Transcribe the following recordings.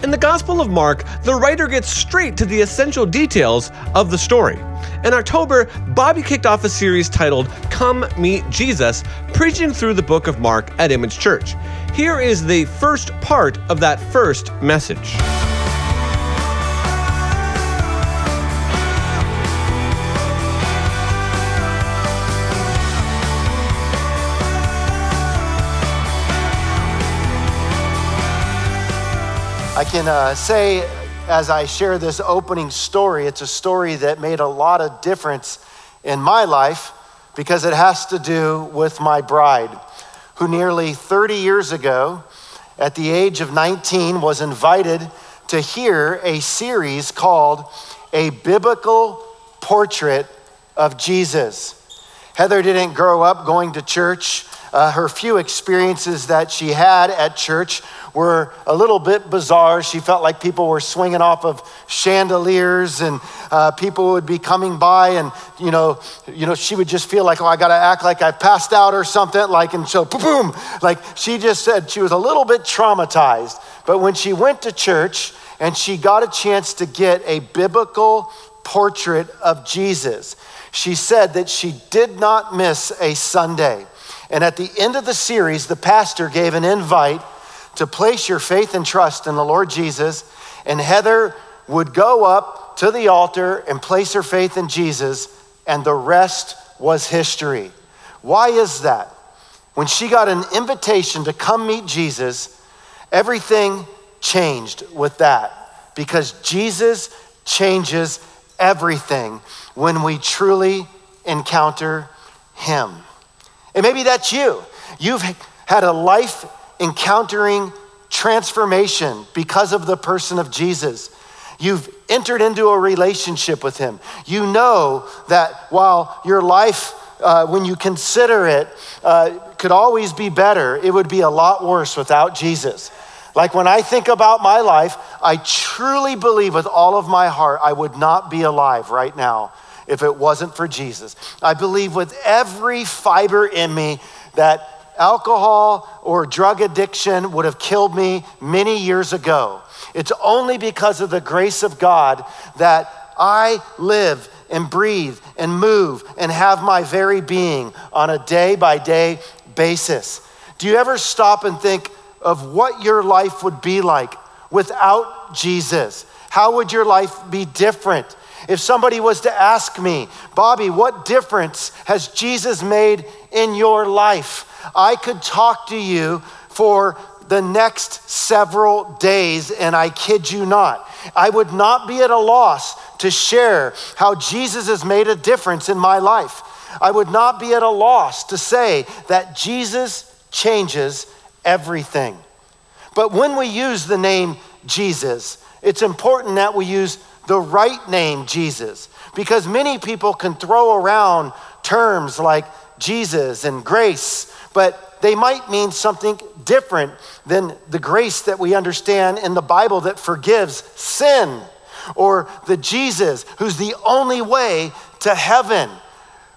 In the Gospel of Mark, the writer gets straight to the essential details of the story. In October, Bobby kicked off a series titled Come Meet Jesus, preaching through the book of Mark at Image Church. Here is the first part of that first message. I can uh, say, as I share this opening story, it's a story that made a lot of difference in my life because it has to do with my bride, who nearly 30 years ago, at the age of 19, was invited to hear a series called A Biblical Portrait of Jesus. Heather didn't grow up going to church. Uh, her few experiences that she had at church were a little bit bizarre. She felt like people were swinging off of chandeliers and uh, people would be coming by and, you know, you know, she would just feel like, oh, I got to act like I passed out or something. Like, and so boom, boom. Like she just said she was a little bit traumatized. But when she went to church and she got a chance to get a biblical portrait of Jesus, she said that she did not miss a Sunday. And at the end of the series, the pastor gave an invite to place your faith and trust in the Lord Jesus. And Heather would go up to the altar and place her faith in Jesus, and the rest was history. Why is that? When she got an invitation to come meet Jesus, everything changed with that because Jesus changes everything when we truly encounter Him. And maybe that's you. You've had a life encountering transformation because of the person of Jesus. You've entered into a relationship with him. You know that while your life, uh, when you consider it, uh, could always be better, it would be a lot worse without Jesus. Like when I think about my life, I truly believe with all of my heart I would not be alive right now if it wasn't for Jesus. I believe with every fiber in me that alcohol or drug addiction would have killed me many years ago. It's only because of the grace of God that I live and breathe and move and have my very being on a day by day basis. Do you ever stop and think of what your life would be like without Jesus? How would your life be different? If somebody was to ask me, Bobby, what difference has Jesus made in your life? I could talk to you for the next several days, and I kid you not. I would not be at a loss to share how Jesus has made a difference in my life. I would not be at a loss to say that Jesus changes everything. But when we use the name Jesus, it's important that we use the right name Jesus because many people can throw around terms like Jesus and grace but they might mean something different than the grace that we understand in the Bible that forgives sin, or the Jesus who's the only way to heaven.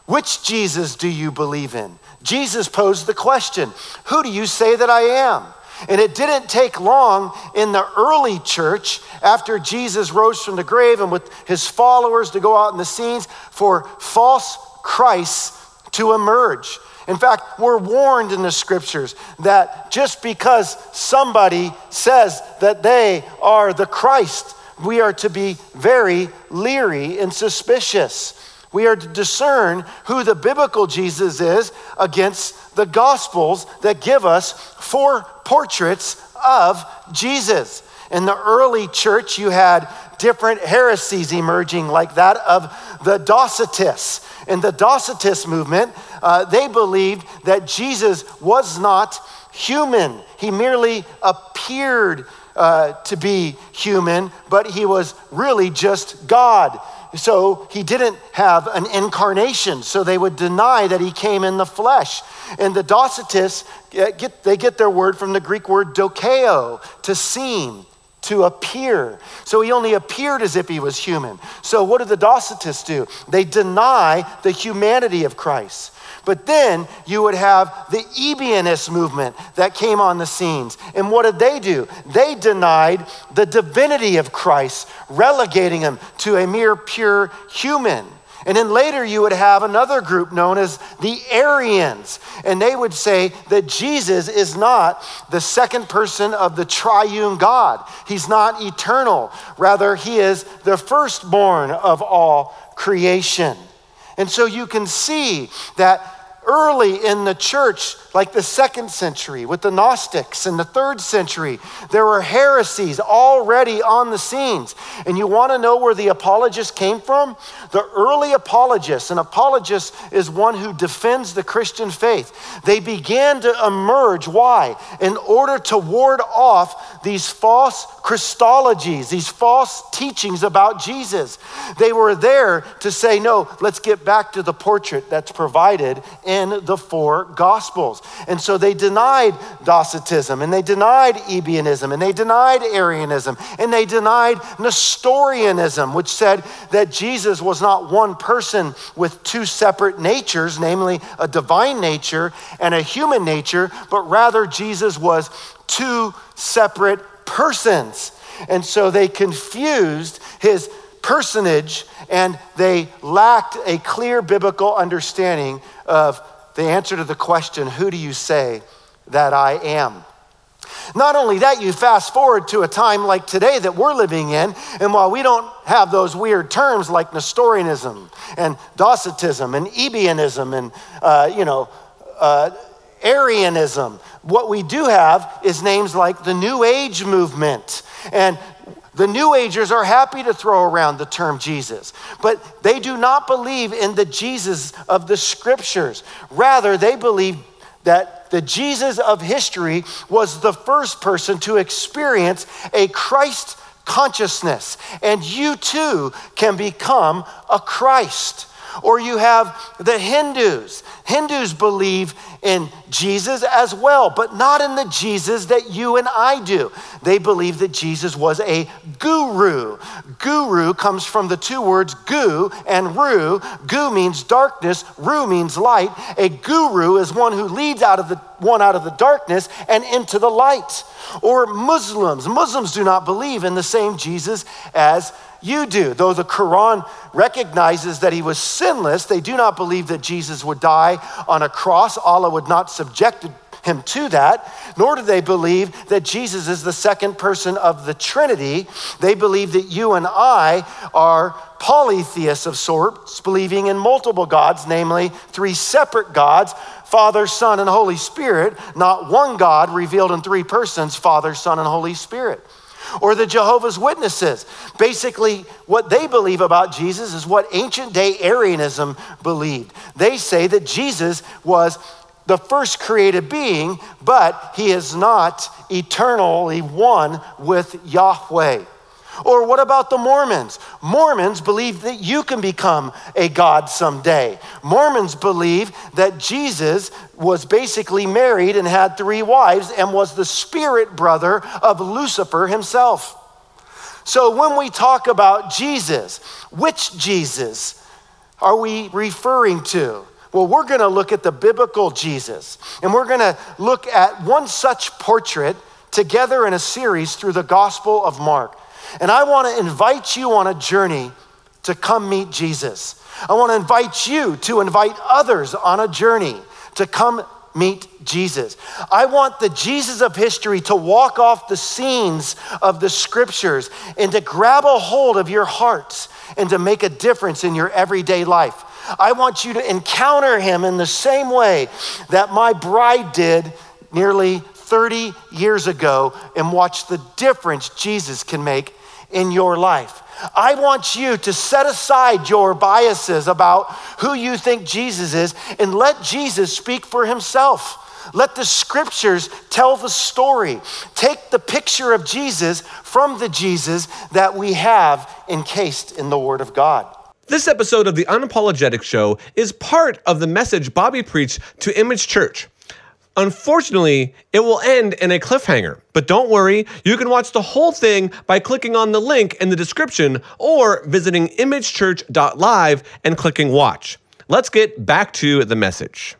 Which Jesus do you believe in? Jesus posed the question Who do you say that I am? And it didn't take long in the early church after Jesus rose from the grave and with his followers to go out in the scenes for false Christs to emerge. In fact, we're warned in the scriptures that just because somebody says that they are the Christ, we are to be very leery and suspicious. We are to discern who the biblical Jesus is against the gospels that give us four portraits of Jesus. In the early church, you had different heresies emerging, like that of the Docetists. In the Docetist movement, uh, they believed that Jesus was not human. He merely appeared uh, to be human, but he was really just God. So he didn't have an incarnation, so they would deny that he came in the flesh. And the Docetists, eh, get, they get their word from the Greek word dokeo, to seem, to appear. So he only appeared as if he was human. So what do the Docetists do? They deny the humanity of Christ. But then you would have the Ebionist movement that came on the scenes. And what did they do? They denied the divinity of Christ, relegating him to a mere pure human. And then later you would have another group known as the Arians. And they would say that Jesus is not the second person of the triune God. He's not eternal. Rather, he is the firstborn of all creation. And so you can see that early in the church, like the second century with the Gnostics in the third century, there were heresies already on the scenes. And you want to know where the apologists came from? The early apologists, an apologist is one who defends the Christian faith. They began to emerge. Why? In order to ward off these false Christologies, these false teachings about Jesus. They were there to say, no, let's get back to the portrait that's provided in the four Gospels. And so they denied Docetism, and they denied Ebionism, and they denied Arianism, and they denied Nestorianism, which said that Jesus was not one person with two separate natures, namely a divine nature and a human nature, but rather Jesus was two separate persons. And so they confused his personage and they lacked a clear biblical understanding of the answer to the question, Who do you say that I am? Not only that, you fast forward to a time like today that we're living in, and while we don't have those weird terms like Nestorianism and Docetism and Ebionism and, uh, you know, uh, Arianism, what we do have is names like the New Age movement. And the New Agers are happy to throw around the term Jesus, but they do not believe in the Jesus of the scriptures. Rather, they believe that the Jesus of history was the first person to experience a Christ consciousness, and you too can become a Christ. Or you have the Hindus. Hindus believe in Jesus as well, but not in the Jesus that you and I do. They believe that Jesus was a guru. Guru comes from the two words gu and ru. Gu means darkness, ru means light. A guru is one who leads out of the one out of the darkness and into the light. Or Muslims. Muslims do not believe in the same Jesus as you do. Though the Quran recognizes that he was sinless, they do not believe that Jesus would die on a cross. Allah would not subject him to that, nor do they believe that Jesus is the second person of the Trinity. They believe that you and I are polytheists of sorts, believing in multiple gods, namely three separate gods Father, Son, and Holy Spirit, not one God revealed in three persons Father, Son, and Holy Spirit or the Jehovah's Witnesses. Basically, what they believe about Jesus is what ancient day Arianism believed. They say that Jesus was the first created being, but he is not eternally one with Yahweh. Or what about the Mormons? Mormons believe that you can become a God someday. Mormons believe that Jesus was basically married and had three wives and was the spirit brother of Lucifer himself. So when we talk about Jesus, which Jesus are we referring to? Well, we're going to look at the biblical Jesus, and we're going to look at one such portrait together in a series through the Gospel of Mark. And I want to invite you on a journey to come meet Jesus. I want to invite you to invite others on a journey to come meet Jesus. I want the Jesus of history to walk off the scenes of the scriptures and to grab a hold of your hearts and to make a difference in your everyday life. I want you to encounter him in the same way that my bride did nearly 30 years ago and watch the difference Jesus can make in your life. I want you to set aside your biases about who you think Jesus is and let Jesus speak for himself. Let the scriptures tell the story. Take the picture of Jesus from the Jesus that we have encased in the Word of God. This episode of the Unapologetic Show is part of the message Bobby preached to Image Church. Unfortunately, it will end in a cliffhanger. But don't worry, you can watch the whole thing by clicking on the link in the description or visiting imagechurch.live and clicking watch. Let's get back to the message.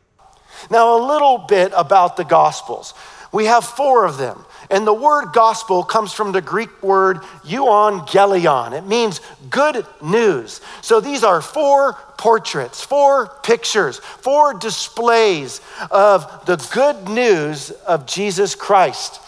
Now, a little bit about the Gospels. We have four of them. And the word gospel comes from the Greek word euangelion. It means good news. So these are four portraits, four pictures, four displays of the good news of Jesus Christ.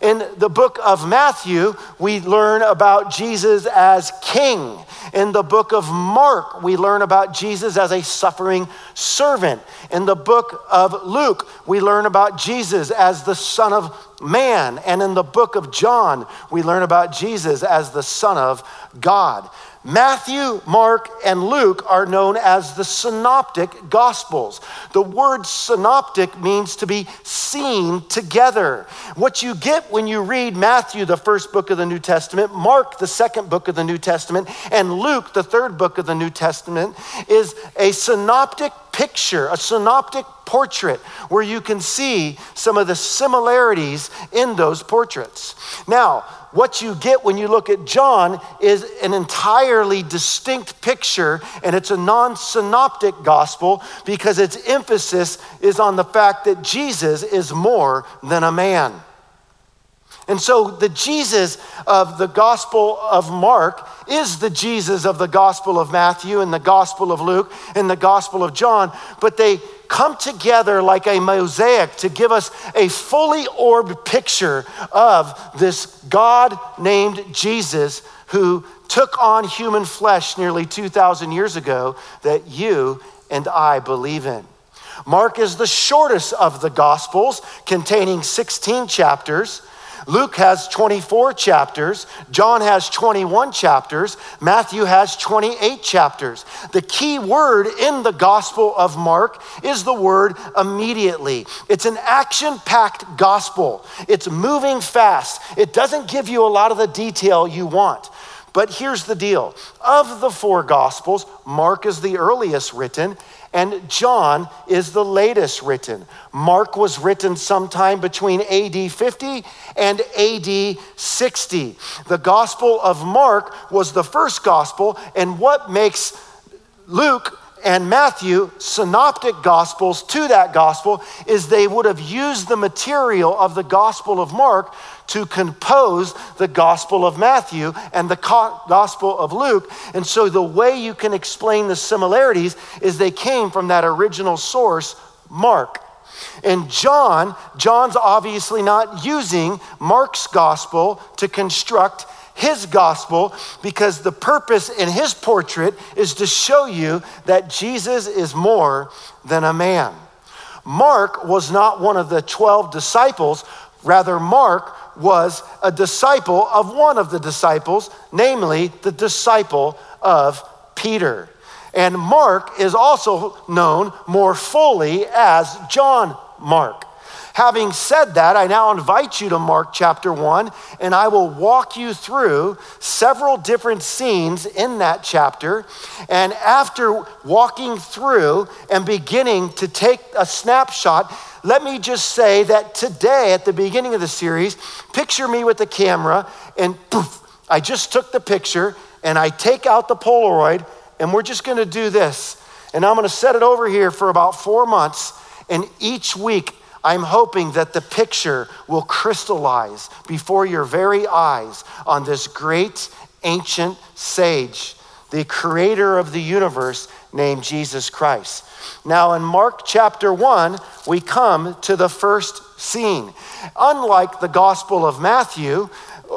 In the book of Matthew, we learn about Jesus as king. In the book of Mark, we learn about Jesus as a suffering servant. In the book of Luke, we learn about Jesus as the Son of Man. And in the book of John, we learn about Jesus as the Son of God. Matthew, Mark, and Luke are known as the synoptic gospels. The word synoptic means to be seen together. What you get when you read Matthew, the first book of the New Testament, Mark, the second book of the New Testament, and Luke, the third book of the New Testament, is a synoptic picture, a synoptic portrait, where you can see some of the similarities in those portraits. Now, what you get when you look at John is an entirely distinct picture, and it's a non synoptic gospel because its emphasis is on the fact that Jesus is more than a man. And so the Jesus of the Gospel of Mark is the Jesus of the Gospel of Matthew and the Gospel of Luke and the Gospel of John, but they come together like a mosaic to give us a fully orbed picture of this God named Jesus who took on human flesh nearly 2,000 years ago that you and I believe in. Mark is the shortest of the Gospels, containing 16 chapters. Luke has 24 chapters, John has 21 chapters, Matthew has 28 chapters. The key word in the Gospel of Mark is the word immediately. It's an action packed gospel, it's moving fast. It doesn't give you a lot of the detail you want. But here's the deal of the four Gospels, Mark is the earliest written, and John is the latest written. Mark was written sometime between AD 50 and AD 60. The Gospel of Mark was the first gospel, and what makes Luke and Matthew, synoptic gospels to that gospel, is they would have used the material of the Gospel of Mark to compose the Gospel of Matthew and the Gospel of Luke. And so the way you can explain the similarities is they came from that original source, Mark. And John, John's obviously not using Mark's gospel to construct his gospel because the purpose in his portrait is to show you that Jesus is more than a man. Mark was not one of the 12 disciples, rather, Mark was a disciple of one of the disciples, namely the disciple of Peter. And Mark is also known more fully as John Mark. Having said that, I now invite you to Mark chapter 1, and I will walk you through several different scenes in that chapter. And after walking through and beginning to take a snapshot, let me just say that today, at the beginning of the series, picture me with the camera, and poof, I just took the picture, and I take out the Polaroid, and we're just gonna do this. And I'm gonna set it over here for about four months, and each week, I'm hoping that the picture will crystallize before your very eyes on this great ancient sage, the creator of the universe named Jesus Christ. Now, in Mark chapter 1, we come to the first scene. Unlike the Gospel of Matthew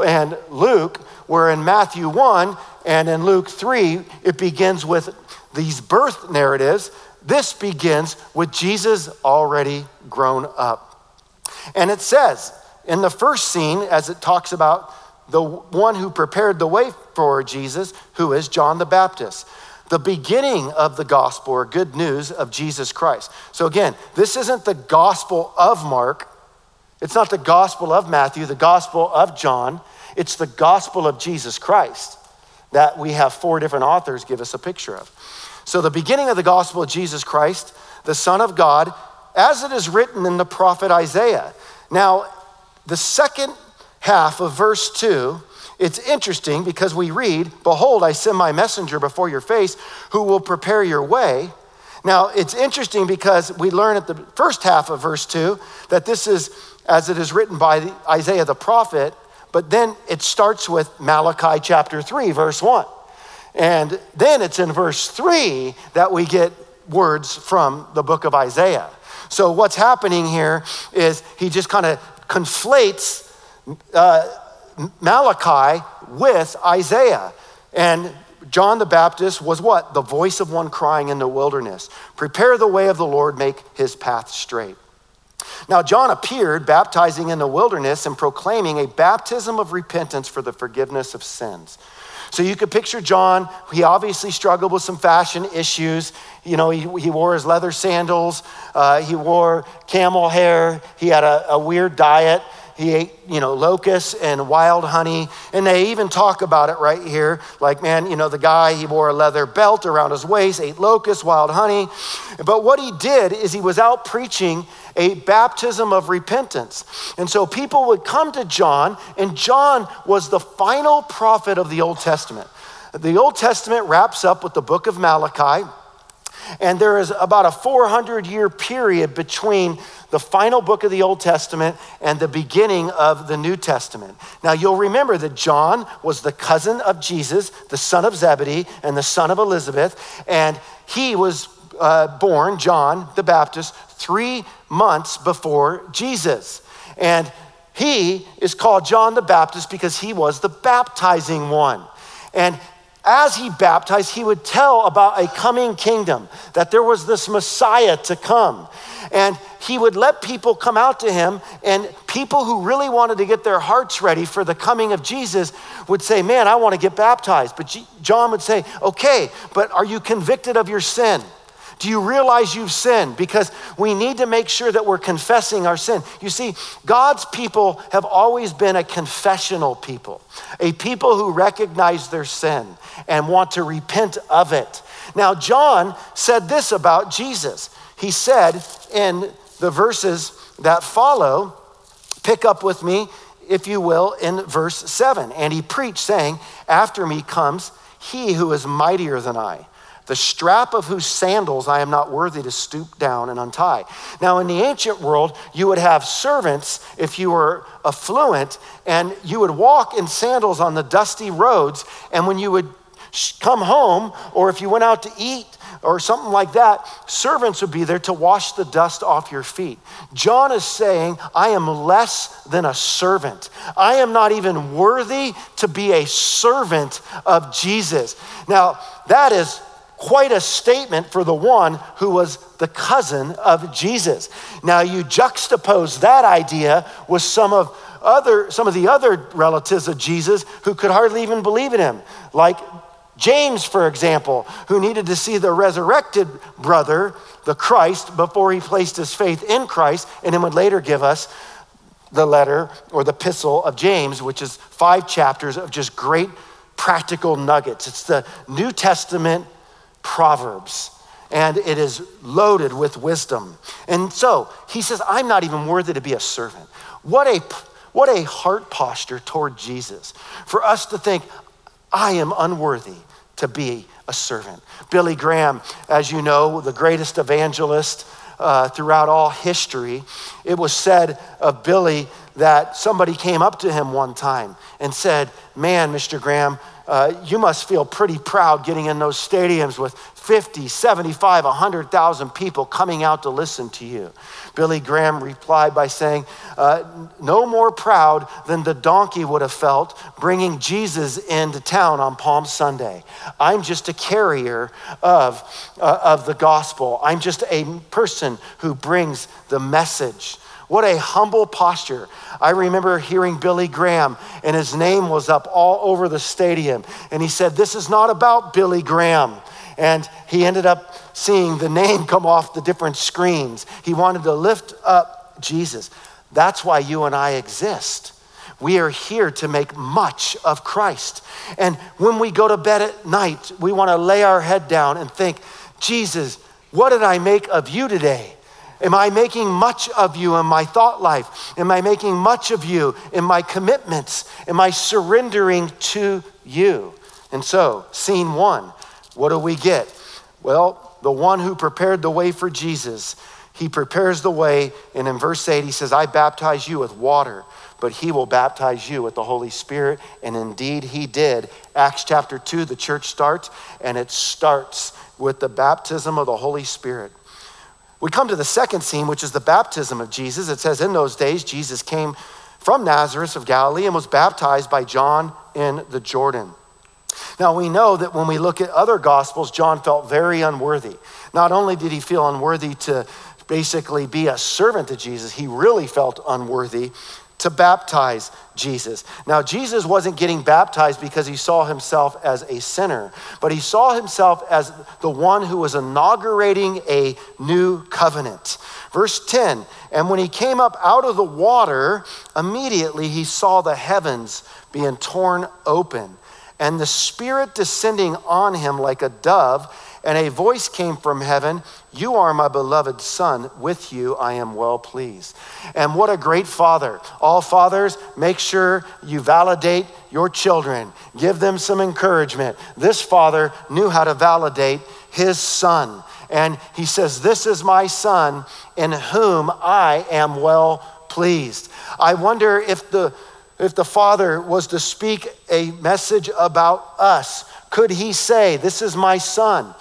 and Luke, where in Matthew 1 and in Luke 3, it begins with these birth narratives, this begins with Jesus already grown up. And it says in the first scene, as it talks about the one who prepared the way for Jesus, who is John the Baptist, the beginning of the gospel or good news of Jesus Christ. So again, this isn't the gospel of Mark, it's not the gospel of Matthew, the gospel of John, it's the gospel of Jesus Christ that we have four different authors give us a picture of. So, the beginning of the gospel of Jesus Christ, the Son of God, as it is written in the prophet Isaiah. Now, the second half of verse 2, it's interesting because we read, Behold, I send my messenger before your face who will prepare your way. Now, it's interesting because we learn at the first half of verse 2 that this is as it is written by Isaiah the prophet, but then it starts with Malachi chapter 3, verse 1. And then it's in verse 3 that we get words from the book of Isaiah. So, what's happening here is he just kind of conflates uh, Malachi with Isaiah. And John the Baptist was what? The voice of one crying in the wilderness Prepare the way of the Lord, make his path straight. Now, John appeared baptizing in the wilderness and proclaiming a baptism of repentance for the forgiveness of sins. So you could picture John. He obviously struggled with some fashion issues. You know, he, he wore his leather sandals, uh, he wore camel hair, he had a, a weird diet. He ate, you know, locusts and wild honey. And they even talk about it right here. Like, man, you know, the guy, he wore a leather belt around his waist, ate locusts, wild honey. But what he did is he was out preaching a baptism of repentance. And so people would come to John, and John was the final prophet of the Old Testament. The Old Testament wraps up with the book of Malachi. And there is about a 400 year period between the final book of the Old Testament and the beginning of the New Testament. Now, you'll remember that John was the cousin of Jesus, the son of Zebedee, and the son of Elizabeth. And he was uh, born, John the Baptist, three months before Jesus. And he is called John the Baptist because he was the baptizing one. And as he baptized, he would tell about a coming kingdom, that there was this Messiah to come. And he would let people come out to him, and people who really wanted to get their hearts ready for the coming of Jesus would say, Man, I want to get baptized. But John would say, Okay, but are you convicted of your sin? Do you realize you've sinned? Because we need to make sure that we're confessing our sin. You see, God's people have always been a confessional people, a people who recognize their sin and want to repent of it. Now, John said this about Jesus. He said in the verses that follow, pick up with me, if you will, in verse 7. And he preached, saying, After me comes he who is mightier than I the strap of whose sandals I am not worthy to stoop down and untie. Now, in the ancient world, you would have servants if you were affluent, and you would walk in sandals on the dusty roads. And when you would come home, or if you went out to eat, or something like that, servants would be there to wash the dust off your feet. John is saying, I am less than a servant. I am not even worthy to be a servant of Jesus. Now, that is quite a statement for the one who was the cousin of Jesus. Now you juxtapose that idea with some of other some of the other relatives of Jesus who could hardly even believe in him, like James, for example, who needed to see the resurrected brother, the Christ, before he placed his faith in Christ, and then would later give us the letter or the epistle of James, which is five chapters of just great practical nuggets. It's the New Testament Proverbs, and it is loaded with wisdom. And so he says, I'm not even worthy to be a servant. What a, what a heart posture toward Jesus for us to think, I am unworthy to be a servant. Billy Graham, as you know, the greatest evangelist uh, throughout all history, it was said of Billy that somebody came up to him one time and said, Man, Mr. Graham, uh, you must feel pretty proud getting in those stadiums with 50, 75, 100,000 people coming out to listen to you. Billy Graham replied by saying, uh, No more proud than the donkey would have felt bringing Jesus into town on Palm Sunday. I'm just a carrier of, uh, of the gospel, I'm just a person who brings the message. What a humble posture. I remember hearing Billy Graham, and his name was up all over the stadium. And he said, This is not about Billy Graham. And he ended up seeing the name come off the different screens. He wanted to lift up Jesus. That's why you and I exist. We are here to make much of Christ. And when we go to bed at night, we want to lay our head down and think, Jesus, what did I make of you today? Am I making much of you in my thought life? Am I making much of you in my commitments? Am I surrendering to you? And so, scene one, what do we get? Well, the one who prepared the way for Jesus, he prepares the way. And in verse 8, he says, I baptize you with water, but he will baptize you with the Holy Spirit. And indeed, he did. Acts chapter 2, the church starts, and it starts with the baptism of the Holy Spirit. We come to the second scene, which is the baptism of Jesus. It says, In those days, Jesus came from Nazareth of Galilee and was baptized by John in the Jordan. Now, we know that when we look at other gospels, John felt very unworthy. Not only did he feel unworthy to basically be a servant to Jesus, he really felt unworthy to baptize Jesus. Now, Jesus wasn't getting baptized because he saw himself as a sinner, but he saw himself as the one who was inaugurating a new covenant. Verse 10 And when he came up out of the water, immediately he saw the heavens being torn open, and the Spirit descending on him like a dove and a voice came from heaven You are my beloved Son. With you I am well pleased. And what a great father. All fathers, make sure you validate your children, give them some encouragement. This father knew how to validate his son. And he says, This is my son in whom I am well pleased. I wonder if the if the father was to speak a message about us could he say, This is my son,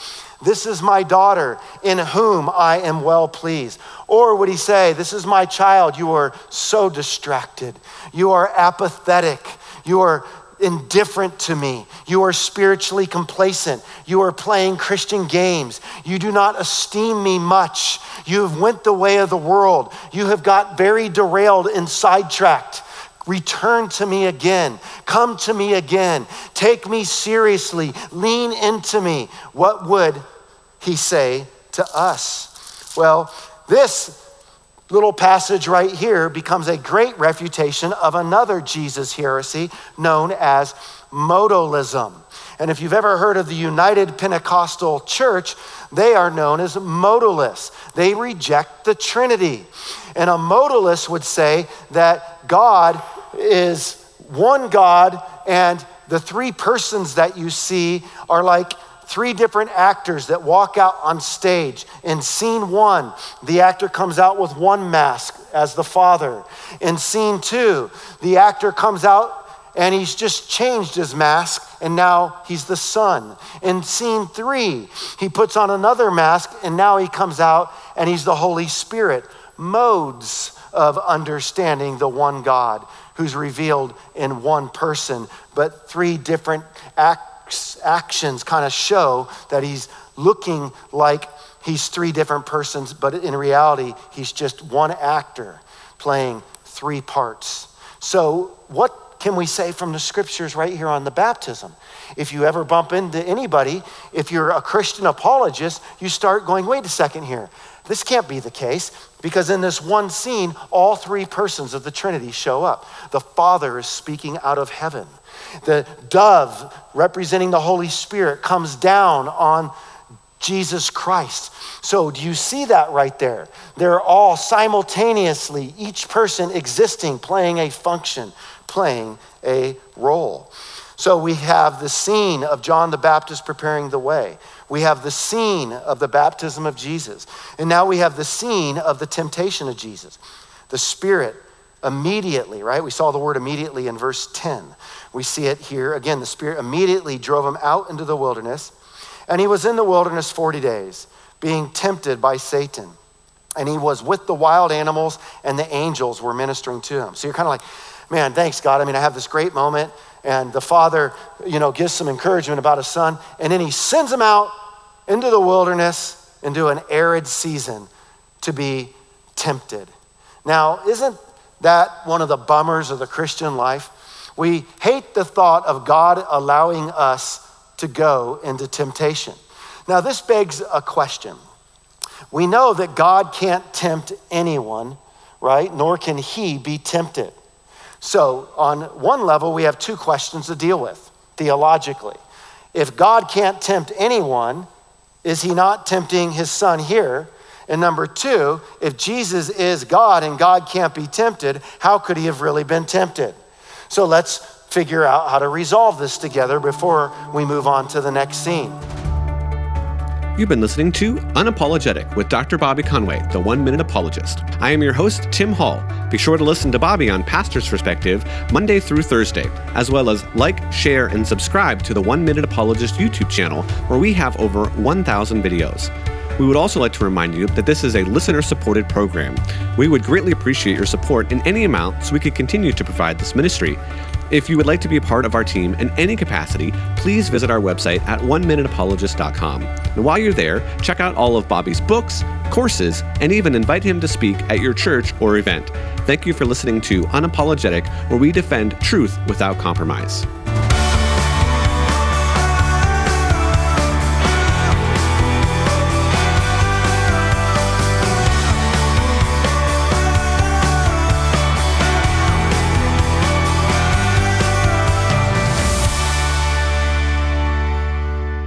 this is my daughter, in whom I am well pleased? Or would he say, This is my child, you are so distracted, you are apathetic, you are indifferent to me. You are spiritually complacent. You are playing Christian games. You do not esteem me much. You have went the way of the world. You have got very derailed and sidetracked. Return to me again. Come to me again. Take me seriously. Lean into me. What would he say to us? Well, this little passage right here becomes a great refutation of another Jesus heresy known as modalism. And if you've ever heard of the United Pentecostal Church, they are known as modalists. They reject the Trinity. And a modalist would say that God is one God, and the three persons that you see are like three different actors that walk out on stage. In scene one, the actor comes out with one mask as the father. In scene two, the actor comes out and he's just changed his mask and now he's the son. In scene three, he puts on another mask and now he comes out and he's the Holy Spirit. Modes of understanding the one God who's revealed in one person, but three different actions kind of show that he's looking like he's three different persons, but in reality, he's just one actor playing three parts. So, what can we say from the scriptures right here on the baptism? If you ever bump into anybody, if you're a Christian apologist, you start going, wait a second here. This can't be the case because in this one scene, all three persons of the Trinity show up. The Father is speaking out of heaven. The dove, representing the Holy Spirit, comes down on Jesus Christ. So, do you see that right there? They're all simultaneously, each person existing, playing a function, playing a role. So, we have the scene of John the Baptist preparing the way. We have the scene of the baptism of Jesus. And now we have the scene of the temptation of Jesus. The Spirit immediately, right? We saw the word immediately in verse 10. We see it here. Again, the Spirit immediately drove him out into the wilderness. And he was in the wilderness 40 days, being tempted by Satan. And he was with the wild animals, and the angels were ministering to him. So you're kind of like, man, thanks, God. I mean, I have this great moment and the father, you know, gives some encouragement about his son, and then he sends him out into the wilderness into an arid season to be tempted. Now, isn't that one of the bummers of the Christian life? We hate the thought of God allowing us to go into temptation. Now, this begs a question. We know that God can't tempt anyone, right? Nor can he be tempted. So, on one level, we have two questions to deal with theologically. If God can't tempt anyone, is he not tempting his son here? And number two, if Jesus is God and God can't be tempted, how could he have really been tempted? So let's figure out how to resolve this together before we move on to the next scene. You've been listening to Unapologetic with Dr. Bobby Conway, the one minute apologist. I am your host, Tim Hall. Be sure to listen to Bobby on Pastor's Perspective Monday through Thursday, as well as like, share, and subscribe to the One Minute Apologist YouTube channel, where we have over 1,000 videos. We would also like to remind you that this is a listener supported program. We would greatly appreciate your support in any amount so we could continue to provide this ministry. If you would like to be a part of our team in any capacity, please visit our website at oneminuteapologist.com. And while you're there, check out all of Bobby's books, courses, and even invite him to speak at your church or event. Thank you for listening to Unapologetic, where we defend truth without compromise.